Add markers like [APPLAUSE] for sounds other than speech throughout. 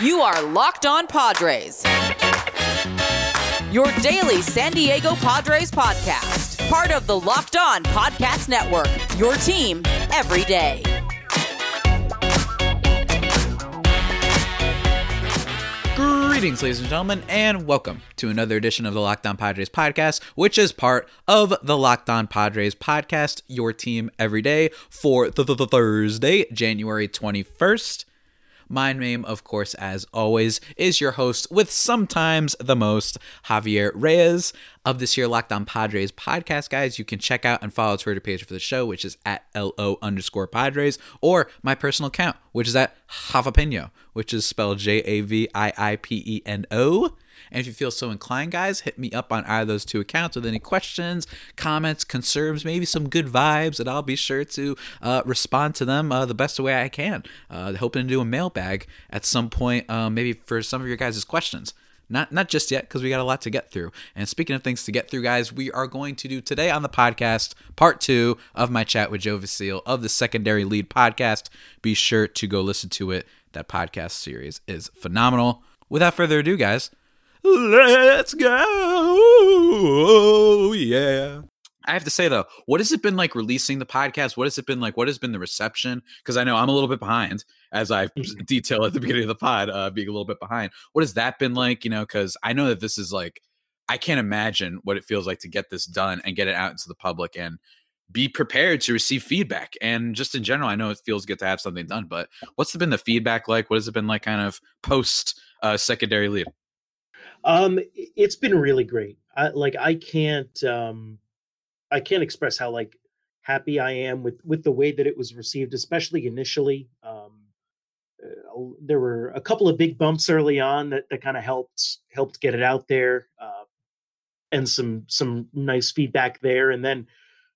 You are Locked On Padres. Your daily San Diego Padres podcast. Part of the Locked On Podcast Network. Your team every day. Greetings, ladies and gentlemen, and welcome to another edition of the Locked On Padres podcast, which is part of the Locked On Padres podcast, your team every day for th- th- th- Thursday, January 21st. My name, of course, as always, is your host with sometimes the most, Javier Reyes of this year Locked On Padres podcast, guys. You can check out and follow Twitter page for the show, which is at LO underscore Padres, or my personal account, which is at Javapeno, which is spelled J A V I I P E N O. And if you feel so inclined, guys, hit me up on either of those two accounts with any questions, comments, concerns, maybe some good vibes, and I'll be sure to uh, respond to them uh, the best way I can. Uh, hoping to do a mailbag at some point, uh, maybe for some of your guys' questions. Not not just yet, because we got a lot to get through. And speaking of things to get through, guys, we are going to do today on the podcast part two of my chat with Joe Vasile of the Secondary Lead podcast. Be sure to go listen to it. That podcast series is phenomenal. Without further ado, guys, let's go. Oh yeah. I have to say though, what has it been like releasing the podcast? What has it been like? What has been the reception? Because I know I'm a little bit behind, as I [LAUGHS] detailed at the beginning of the pod, uh, being a little bit behind. What has that been like? You know, because I know that this is like, I can't imagine what it feels like to get this done and get it out into the public and be prepared to receive feedback. And just in general, I know it feels good to have something done, but what's been the feedback like? What has it been like, kind of post uh, secondary lead? Um, it's been really great. I, like I can't, um, I can't express how like happy I am with with the way that it was received, especially initially. Um, uh, there were a couple of big bumps early on that that kind of helped helped get it out there, uh, and some some nice feedback there. And then,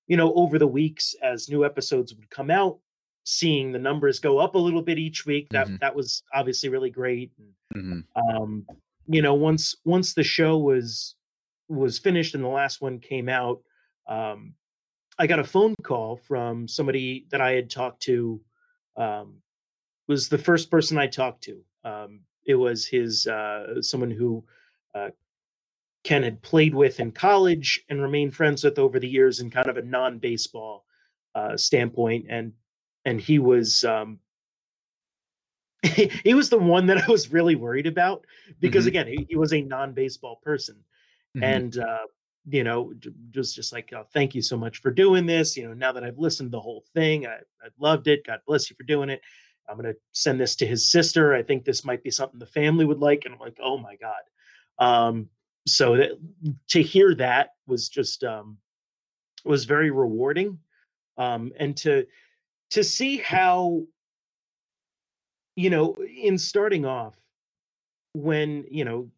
you know, over the weeks as new episodes would come out, seeing the numbers go up a little bit each week that Mhm. that was obviously really great. And, Mhm. um, you know, once once the show was was finished and the last one came out, um, I got a phone call from somebody that I had talked to. Um, was the first person I talked to. Um, it was his uh, someone who uh, Ken had played with in college and remained friends with over the years in kind of a non-baseball uh, standpoint, and and he was um, [LAUGHS] he was the one that I was really worried about because Mhm. again he, he was a non-baseball person Mhm. and uh, you know just just like oh, thank you so much for doing this you know now that i've listened to the whole thing I, I loved it god bless you for doing it i'm going to send this to his sister i think this might be something the family would like and i'm like oh my god um so that to hear that was just um was very rewarding um and to to see how you know in starting off when you know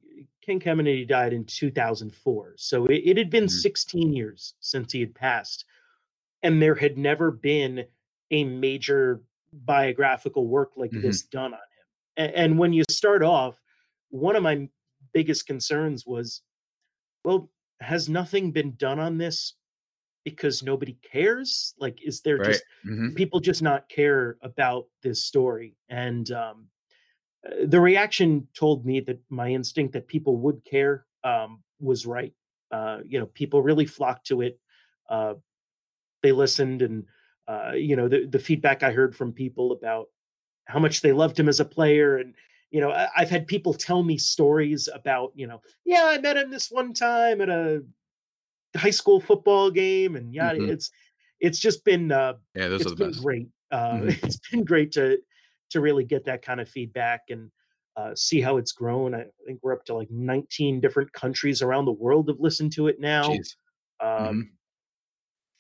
Ken Kennedy died in 2004, so it, it had been Mhm. 16 years since he had passed, and there had never been a major biographical work like Mhm. this done on him. And, and when you start off, one of my biggest concerns was, well, has nothing been done on this because nobody cares? Like, is there Right. just Mhm. people just not care about this story? And um, uh, the reaction told me that my instinct that people would care um, was right. Uh, you know, people really flocked to it. Uh, they listened, and uh, you know, the the feedback I heard from people about how much they loved him as a player, and you know, I've had people tell me stories about, you know, yeah, I met him this one time at a high school football game, and yeah, Mhm. it's it's just been uh, Yeah, those it's are the been best. great. Uh, Mhm. [LAUGHS] It's been great to to really get that kind of feedback and uh, see how it's grown. I think we're up to like 19 different countries around the world have listened to it now. Jeez. Um,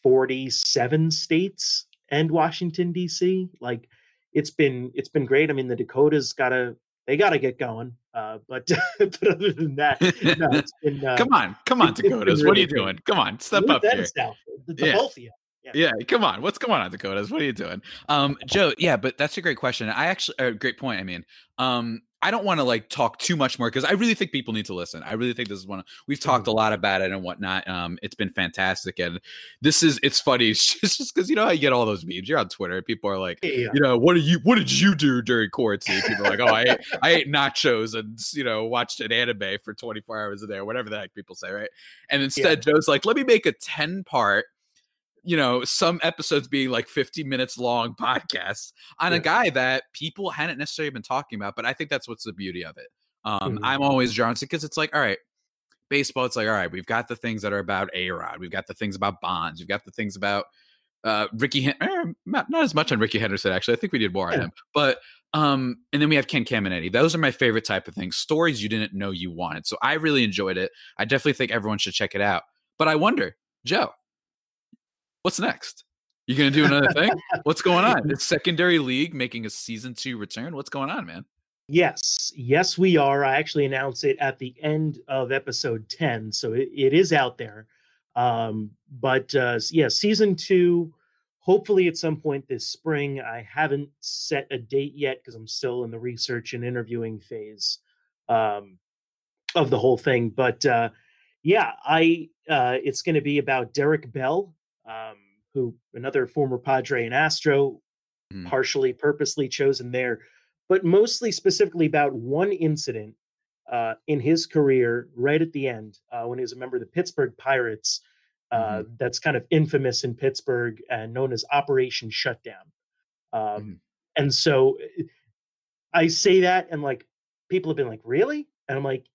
47 states and Washington D.C. Like it's been it's been great. I mean, the Dakotas gotta they gotta get going. Uh, but [LAUGHS] but other than that, no, it's [LAUGHS] been uh, Come on, come on, Dakotas. What are you doing? Come on, step up here. south, the, the Yeah. both of you. Yeah. yeah. come on. What's going on, Dakotas? What are you doing? Um, Joe, yeah, but that's a great question. I actually a great point. I mean, um, I don't want to like talk too much more because I really think people need to listen. I really think this is one of, we've talked a lot about it and whatnot. Um, it's been fantastic, and this is it's funny. [LAUGHS] It's just because you know how you get all those memes. You're on Twitter. People are like, Yeah. you know, what did you what did you do during quarantine? People are like, oh, I ate, I ate nachos and you know watched an anime for 24 hours a day or whatever the heck people say, right? And instead, Joe's like, let me make a 10 part, you know, some episodes being like 50 minutes long [LAUGHS] podcasts on a guy that people hadn't necessarily been talking about. But I think that's what's the beauty of it. Um, Mhm. I'm always drawn to because it's like, all right, baseball, it's like, all right, we've got the things that are about A Rod, we've got the things about Bonds, we've got the things about uh Ricky Hen- er, not, not as much on Rickey Henderson actually. I think we did more on him. But um and then we have Ken Caminiti. Those are my favorite type of things. Stories you didn't know you wanted. So I really enjoyed it. I definitely think everyone should check it out. But I wonder, Joe, what's next? You gonna do another thing? [LAUGHS] What's going on? Is secondary lead making a season two return? What's going on, man? Yes, yes, we are. I actually announced it at the end of episode 10, so it, it is out there. Um, but uh, yeah, season two, hopefully at some point this spring. I haven't set a date yet because I'm still in the research and interviewing phase um, of the whole thing. But uh, yeah, I uh, it's going to be about Derek Bell, um, who another former Padre and Astro, Mhm. partially purposely chosen there, but mostly specifically about one incident uh, in his career right at the end uh, when he was a member of the Pittsburgh Pirates. Uh, That's kind of infamous in Pittsburgh and known as Operation Shutdown. Um, Mhm. And so eh, I say that, and like people have been like, "Really?" And I'm like,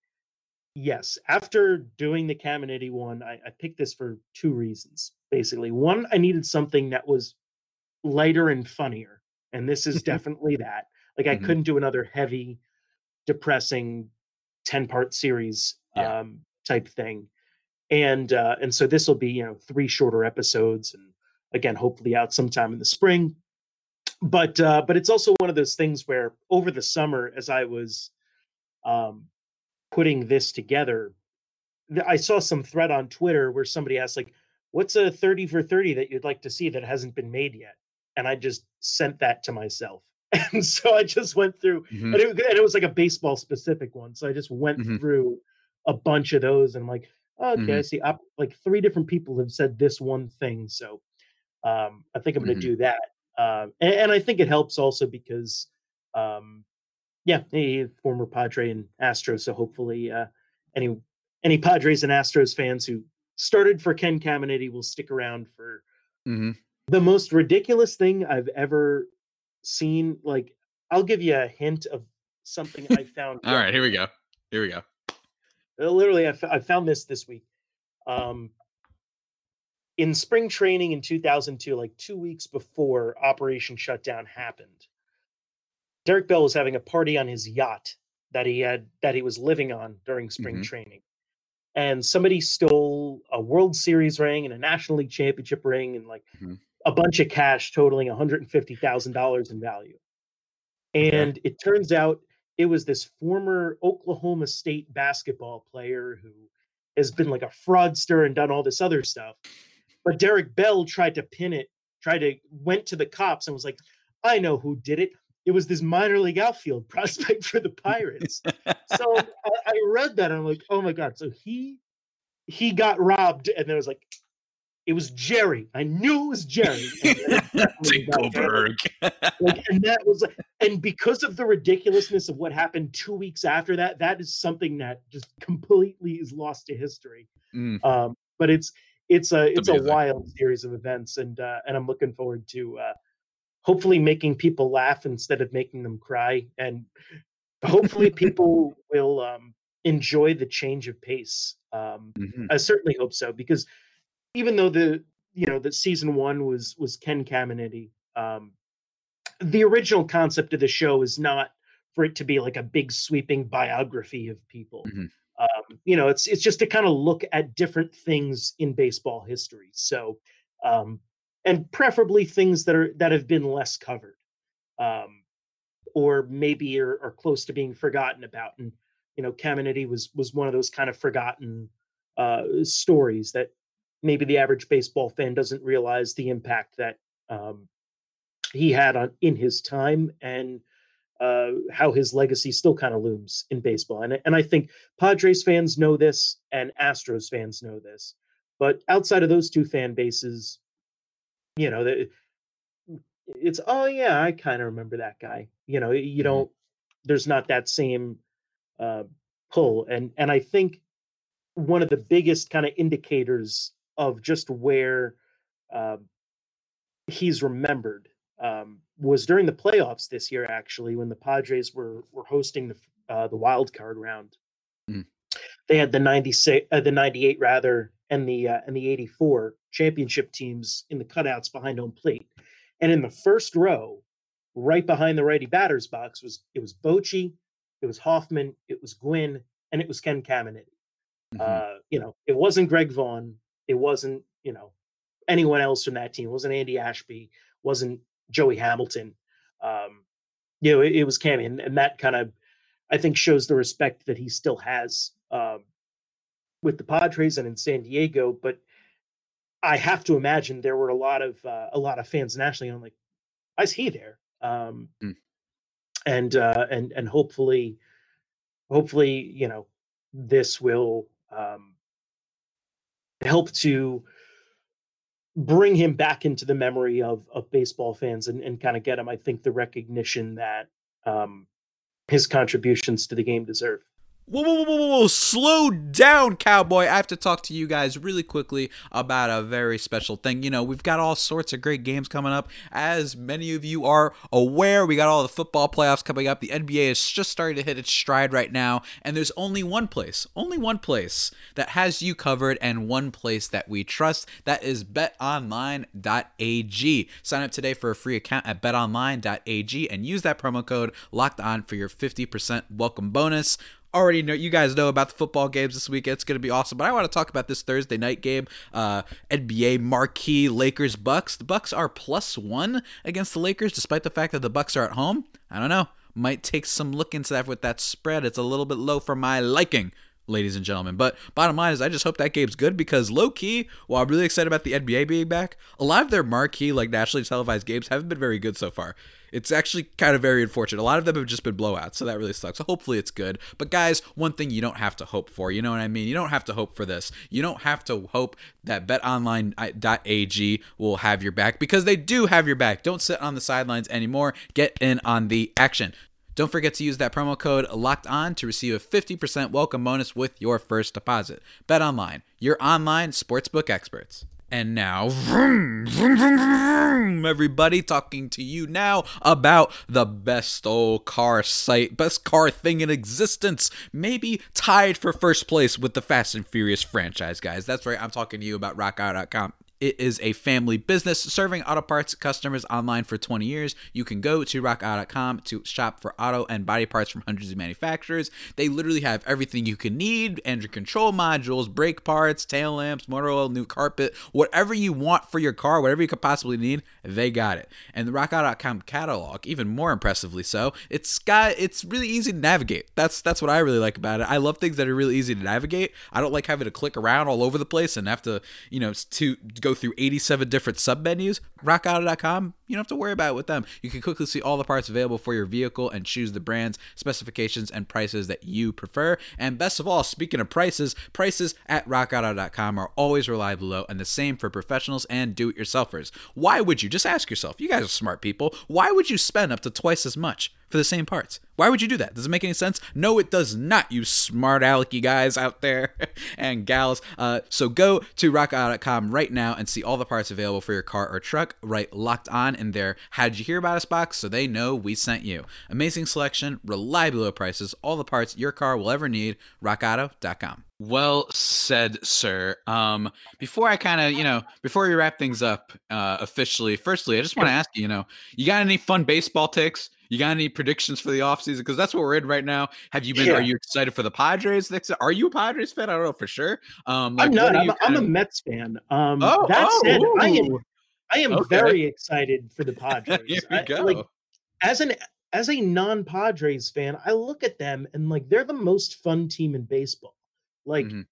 "Yes." After doing the Caminiti one, I, I picked this for two reasons. Basically, one, I needed something that was lighter and funnier, and this is definitely that. Like, I Mhm. couldn't do another heavy, depressing ten part series Yeah. um, type thing, and uh, and so this will be you know three shorter episodes, and again, hopefully out sometime in the spring but uh but it's also one of those things where over the summer as i was um putting this together i saw some thread on twitter where somebody asked like what's a 30 for 30 that you'd like to see that hasn't been made yet and i just sent that to myself [LAUGHS] and so i just went through Mhm. and, it, and it was like a baseball specific one so i just went Mhm. through a bunch of those and i'm like okay Mhm. i see op- like three different people have said this one thing so um i think i'm going to do that um and, and i think it helps also because um yeah a former padre and astro so hopefully uh any any padres and astros fans who started for ken Caminiti will stick around for Mhm. the most ridiculous thing i've ever seen like i'll give you a hint of something i [LAUGHS] found All right, here we go. Here we go. Uh, literally I, f- I found this this week um in spring training in 2002 like two weeks before operation shutdown happened derek bell was having a party on his yacht that he had that he was living on during spring Mhm. training and somebody stole a world series ring and a national league championship ring and like Mhm. a bunch of cash totaling $150000 in value Okay. and it turns out it was this former Oklahoma State basketball player who has been like a fraudster and done all this other stuff. But Derek Bell tried to pin it, tried to went to the cops and was like, I know who did it. It was this minor league outfield [LAUGHS] prospect for the Pirates. so [LAUGHS] I, I read that and I'm like, oh my god. So he he got robbed, and there was like, it was Jerry. I knew it was Jerry. And then it definitely got Jerry Dinkelberg. like and that was like and because of the ridiculousness of what happened two weeks after that that is something that just completely is lost to history Mm, um but it's it's a it's a wild series of events and uh and i'm looking forward to uh hopefully making people laugh instead of making them cry and hopefully people [LAUGHS] will um enjoy the change of pace um mhm. I certainly hope so because even though the you know that season one was was Ken Caminiti, um, the original concept of the show is not for it to be like a big sweeping biography of people. Mhm. Um, you know, it's it's just to kind of look at different things in baseball history. So, um, and preferably things that are that have been less covered, um, or maybe are, are close to being forgotten about. And you know, Caminiti was was one of those kind of forgotten uh, stories that maybe the average baseball fan doesn't realize the impact that um, he had on in his time and uh, how his legacy still kind of looms in baseball. And and I think Padres fans know this and Astros fans know this, but outside of those two fan bases, you know, it's oh yeah, I kind of remember that guy. You know, you mm-hmm. don't. There's not that same uh, pull, and and I think one of the biggest kind of indicators of just where uh, he's remembered um, was during the playoffs this year, actually, when the Padres were were hosting the uh, the wild card round. Mm. They had the ninety six, uh, the ninety eight rather, and the uh, and the eighty four championship teams in the cutouts behind home plate, and in the first row, right behind the righty batter's box was it was Bochy, it was Hoffman, it was Gwynn, and it was Ken Caminiti. Mm-hmm. Uh, you know, it wasn't Greg Vaughn, it wasn't you know anyone else from that team. It wasn't Andy Ashby, wasn't Joey Hamilton. Um, you know, it, it was Cammy, and, and that kind of I think shows the respect that he still has um, with the Padres and in San Diego. But I have to imagine there were a lot of uh, a lot of fans nationally. I'm like, why is he there? Um, mm. And uh, and and hopefully, hopefully, you know, this will um, help to bring him back into the memory of of baseball fans and, and kind of get him, I think, the recognition that um, his contributions to the game deserve. Whoa, whoa, whoa, whoa, whoa, slow down, cowboy. I have to talk to you guys really quickly about a very special thing. You know, we've got all sorts of great games coming up. As many of you are aware, we got all the football playoffs coming up. The NBA is just starting to hit its stride right now. And there's only one place, only one place that has you covered and one place that we trust. That is betonline.ag. Sign up today for a free account at betonline.ag and use that promo code locked on for your 50% welcome bonus already know you guys know about the football games this week. It's going to be awesome. But I want to talk about this Thursday night game, uh, NBA marquee Lakers Bucks. The Bucks are plus one against the Lakers, despite the fact that the Bucks are at home. I don't know. Might take some look into that with that spread. It's a little bit low for my liking ladies and gentlemen. But bottom line is, I just hope that game's good because low key, while I'm really excited about the NBA being back, a lot of their marquee, like nationally televised games haven't been very good so far. It's actually kind of very unfortunate. A lot of them have just been blowouts, so that really sucks. So hopefully it's good. But guys, one thing you don't have to hope for, you know what I mean? You don't have to hope for this. You don't have to hope that betonline.ag will have your back because they do have your back. Don't sit on the sidelines anymore. Get in on the action. Don't forget to use that promo code locked on to receive a 50% welcome bonus with your first deposit. Bet online, your online sportsbook experts. And now, vroom, vroom, vroom, everybody talking to you now about the best old car site, best car thing in existence, maybe tied for first place with the Fast and Furious franchise, guys. That's right, I'm talking to you about RockAuto.com. It is a family business serving auto parts customers online for 20 years. You can go to rockauto.com to shop for auto and body parts from hundreds of manufacturers. They literally have everything you can need engine control modules, brake parts, tail lamps, motor oil, new carpet, whatever you want for your car, whatever you could possibly need, they got it. And the rockauto.com catalog, even more impressively so, it's got it's really easy to navigate. That's that's what I really like about it. I love things that are really easy to navigate. I don't like having to click around all over the place and have to, you know, to go go through 87 different sub menus, rockauto.com, you don't have to worry about it with them. You can quickly see all the parts available for your vehicle and choose the brands, specifications, and prices that you prefer. And best of all, speaking of prices, prices at rockauto.com are always reliably low and the same for professionals and do it yourselfers. Why would you? Just ask yourself. You guys are smart people. Why would you spend up to twice as much? For the same parts. Why would you do that? Does it make any sense? No, it does not, you smart alecky guys out there [LAUGHS] and gals. Uh, so go to rockauto.com right now and see all the parts available for your car or truck. Right locked on in there. How'd you hear about us box so they know we sent you. Amazing selection, reliable low prices, all the parts your car will ever need. rockauto.com. Well said, sir. Um, before I kind of, you know, before we wrap things up uh, officially, firstly, I just want to ask you, you know, you got any fun baseball takes? You got any predictions for the offseason? Because that's what we're in right now. Have you been? Yeah. Are you excited for the Padres? Next, are you a Padres fan? I don't know for sure. Um, like, I'm not. I'm, I'm a Mets fan. Um, oh, that oh, said, I am. I am okay. very excited for the [LAUGHS] Padres. Here we go. I, like, as an as a non Padres fan, I look at them and like they're the most fun team in baseball. Like, mm-hmm.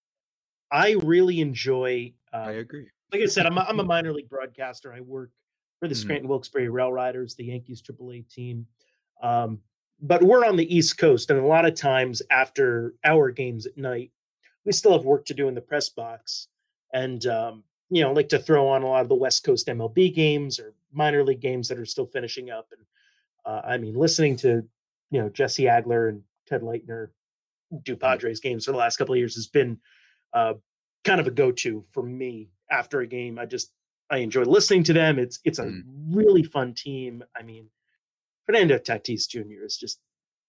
I really enjoy Um, I agree. Like I said, I'm a, I'm a [LAUGHS] minor league broadcaster. I work for the mm-hmm. Scranton Wilkes-Barre Rail Riders, the Yankees AAA team. Um, but we're on the East Coast, and a lot of times after our games at night, we still have work to do in the press box, and um, you know, like to throw on a lot of the West Coast MLB games or minor league games that are still finishing up. And uh, I mean, listening to you know Jesse Agler and Ted Leitner do Padres games for the last couple of years has been uh, kind of a go-to for me after a game. I just I enjoy listening to them. It's it's a mm. really fun team. I mean, Fernando Tatis Jr. is just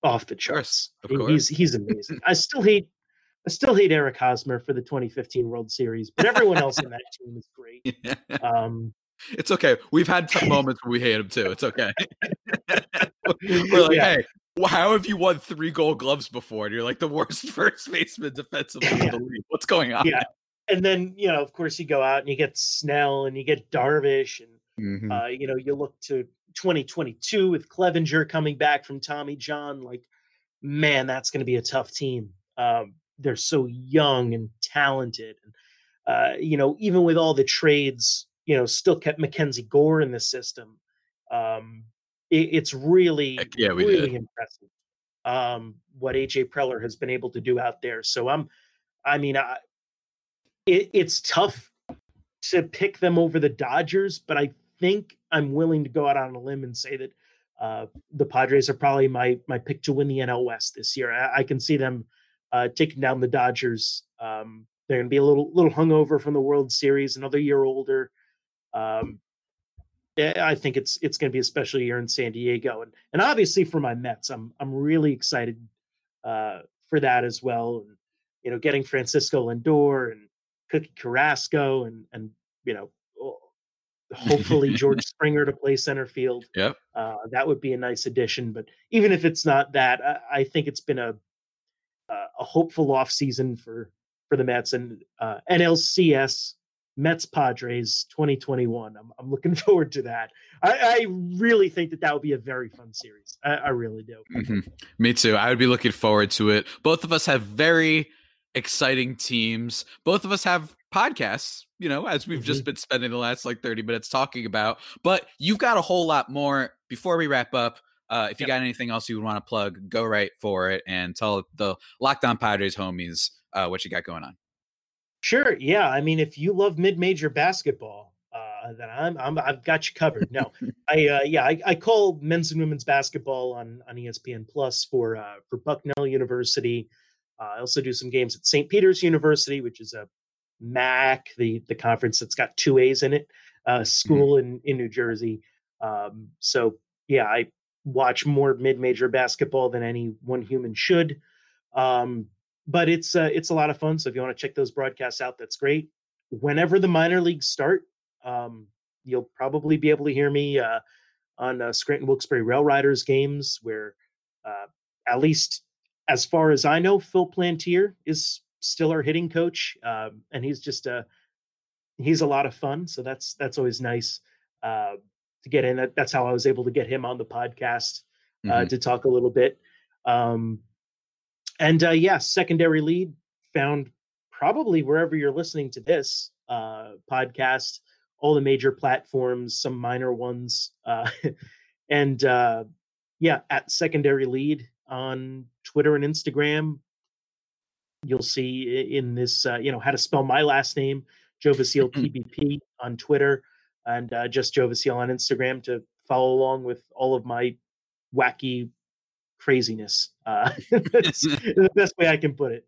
off the charts. Of course, of course. He's he's amazing. I still hate I still hate Eric Hosmer for the 2015 World Series, but everyone else in that team is great. [LAUGHS] Um, it's okay. We've had some [LAUGHS] moments where we hate him too. It's okay. [LAUGHS] We're like, yeah. hey, how have you won three gold gloves before? And you're like the worst first baseman defensively in the league. What's going on? Yeah. And then, you know, of course, you go out and you get Snell and you get Darvish. And, mm-hmm. uh, you know, you look to 2022 with Clevinger coming back from Tommy John. Like, man, that's going to be a tough team. Um, they're so young and talented. And, uh, you know, even with all the trades, you know, still kept Mackenzie Gore in the system. Um, it, it's really, yeah, really did. impressive um, what AJ Preller has been able to do out there. So I'm, I mean, I, it, it's tough to pick them over the Dodgers, but I think I'm willing to go out on a limb and say that uh, the Padres are probably my my pick to win the NL West this year. I, I can see them uh, taking down the Dodgers. Um, they're going to be a little little hungover from the World Series, another year older. Um, I think it's it's going to be a special year in San Diego, and and obviously for my Mets, I'm I'm really excited uh, for that as well. And you know, getting Francisco Lindor and Cookie Carrasco, and and you know, hopefully [LAUGHS] George Springer to play center field. Yeah, uh, that would be a nice addition. But even if it's not that, I, I think it's been a a hopeful off season for for the Mets and uh, NLCS Mets Padres 2021. I'm, I'm looking [LAUGHS] forward to that. I, I, really think that that would be a very fun series. I, I really do. Mm-hmm. Me too. I would be looking forward to it. Both of us have very exciting teams. Both of us have podcasts, you know, as we've mm-hmm. just been spending the last like 30 minutes talking about. But you've got a whole lot more. Before we wrap up, uh, if you yep. got anything else you would want to plug, go right for it and tell the Locked On Padres homies uh, what you got going on. Sure. Yeah. I mean, if you love mid-major basketball, uh, then I'm, I'm I've got you covered. No, [LAUGHS] I uh, yeah I, I call men's and women's basketball on on ESPN Plus for uh, for Bucknell University. Uh, I also do some games at St. Peter's University, which is a MAAC, the the conference that's got two A's in it, uh, mm-hmm. school mm-hmm. in in New Jersey. Um, so yeah, I watch more mid-major basketball than any one human should. Um, but it's uh, it's a lot of fun. So if you want to check those broadcasts out, that's great. Whenever the minor leagues start, um, you'll probably be able to hear me uh, on uh, Scranton Wilkes-Barre Rail Riders games, where uh, at least as far as I know, Phil Plantier is still our hitting coach, um, and he's just a he's a lot of fun. So that's that's always nice. Uh, to get in. That, that's how I was able to get him on the podcast uh, mm-hmm. to talk a little bit. Um, and uh, yeah, secondary lead found probably wherever you're listening to this uh, podcast, all the major platforms, some minor ones, uh, [LAUGHS] and uh, yeah, at secondary lead on Twitter and Instagram. You'll see in this, uh, you know, how to spell my last name, Joe Vasile PBP on Twitter and uh, just Joe Vasile on Instagram to follow along with all of my wacky craziness. Uh, [LAUGHS] that's [LAUGHS] the best way I can put it.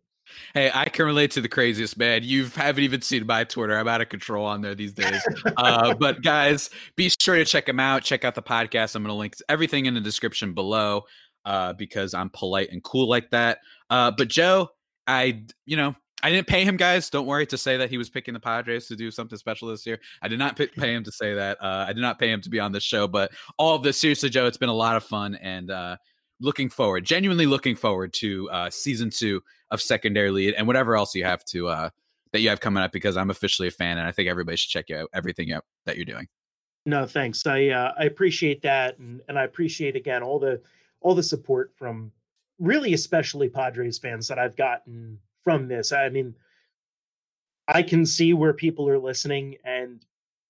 Hey, I can relate to the craziest man. You haven't even seen my Twitter. I'm out of control on there these days. uh, but [LAUGHS] guys, be sure to check them out. Check out the podcast. I'm going to link everything in the description below uh, because I'm polite and cool like that. Uh, but Joe, I, you know, I didn't pay him, guys. Don't worry to say that he was picking the Padres to do something special this year. I did not pay him to say that. Uh, I did not pay him to be on the show. But all of this, seriously, Joe, it's been a lot of fun and uh, looking forward, genuinely looking forward to uh, season two of Secondary Lead and whatever else you have to uh, that you have coming up. Because I'm officially a fan, and I think everybody should check you out everything that you're doing. No, thanks. I uh, I appreciate that, and and I appreciate again all the all the support from really especially Padres fans that I've gotten from this. I mean, I can see where people are listening, and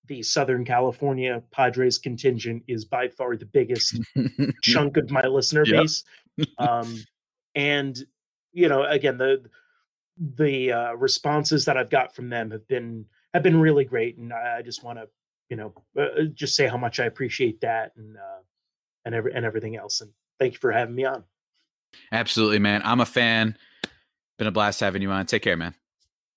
the Southern California Padres contingent is by far the biggest [LAUGHS] chunk of my listener Yep. base. Um, and you know, again, the the uh, responses that I've got from them have been have been really great, and I, I just want to you know uh, just say how much I appreciate that and uh, and every and everything else. And thank you for having me on. Absolutely, man. I'm a fan. Been a blast having you on. Take care, man.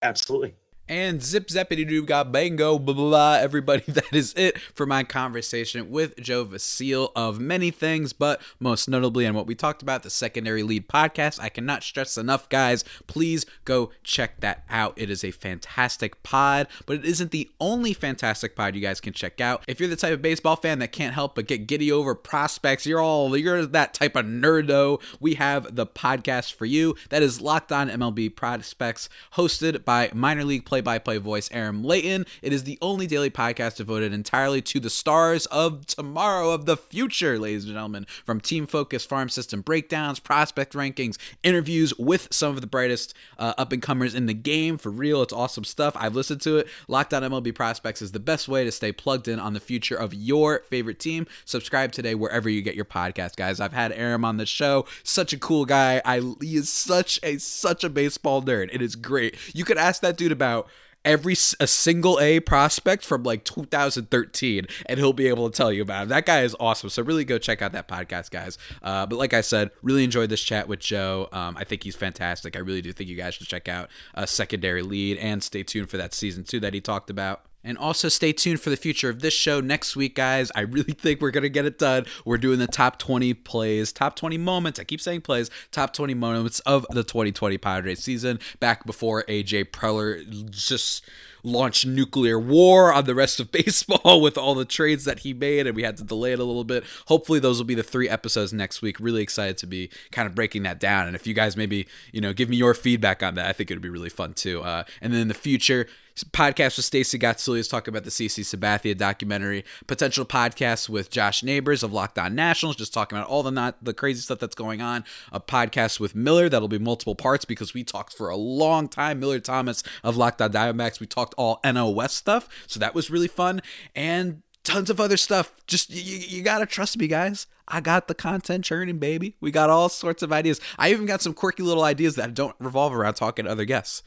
Absolutely. And zip zappity doo got bango, blah, blah, blah. [LAUGHS] Everybody, that is it for my conversation with Joe Vasile of many things, but most notably on what we talked about, the Secondary Lead podcast. I cannot stress enough, guys. Please go check that out. It is a fantastic pod, but it isn't the only fantastic pod you guys can check out. If you're the type of baseball fan that can't help but get giddy over prospects, you're all, you're that type of nerdo, we have the podcast for you. That is Locked On MLB Prospects, hosted by minor league play by play voice Aaron Layton. It is the only daily podcast devoted entirely to the stars of tomorrow, of the future, ladies and gentlemen. From team focus, farm system breakdowns, prospect rankings, interviews with some of the brightest uh, up and comers in the game. For real, it's awesome stuff. I've listened to it. Locked On MLB Prospects is the best way to stay plugged in on the future of your favorite team. Subscribe today wherever you get your podcast, guys. I've had Aaron on the show. Such a cool guy. I he is such a such a baseball nerd. It is great. You could ask that dude about every a single A prospect from like 2013, and he'll be able to tell you about him. That guy is awesome. So really go check out that podcast, guys. Uh, but like I said, really enjoyed this chat with Joe. Um, I think he's fantastic. I really do think you guys should check out a secondary lead and stay tuned for that season two that he talked about. And also stay tuned for the future of this show next week, guys. I really [LAUGHS] think we're going to get it done. We're doing the top 20 plays, top 20 moments. I keep saying plays, top 20 moments of the 2020 Padres season, back before AJ Preller just launched nuclear war on the rest of [LAUGHS] baseball with all the trades that he made, and we had to delay it a little bit. Hopefully, those will be the three episodes next week. Really excited to be kind of breaking that down. And if you guys maybe, you know, give me your feedback on that, I think it would be really fun too. Uh, and then in the future, podcast with Stacey Gotsulias talking about the CC Sabathia documentary, potential podcast with Josh Neighbors of Locked On Nationals, just talking about all the not the crazy stuff that's going on. A podcast with Miller that'll be multiple parts because we talked for a long time. Miller Thomas of Locked On Diamondbacks, we talked all NOS stuff, so that was really fun and tons of other stuff. Just you, you gotta trust me, guys. I got the content churning, baby. We got all sorts of ideas. I even got some quirky little ideas that don't revolve around talking to other guests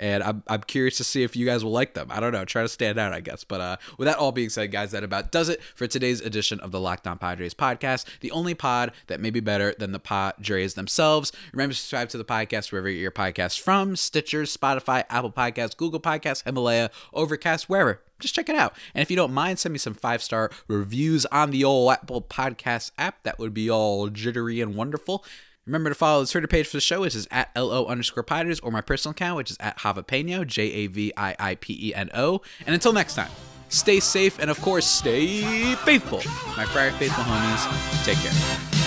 and I'm, I'm curious to see if you guys will like them. I don't know, try to stand out, I guess. But uh, with that all being said, guys, that about does it for today's edition of the Locked On Padres podcast, the only pod that may be better than the Padres themselves. Remember to subscribe to the podcast wherever you get your podcasts from: Stitcher, Spotify, Apple Podcasts, Google Podcasts, Himalaya, Overcast, wherever. Just check it out. And if you don't mind, send me some five star reviews on the old Apple Podcast app. That would be all jittery and wonderful. Remember to follow the Twitter page for the show, which is at LO underscore Padres, or my personal account, which is at Javapeno, J A V I I P E N O. And until next time, stay safe and, of course, stay faithful. My Friar Faithful homies, take care.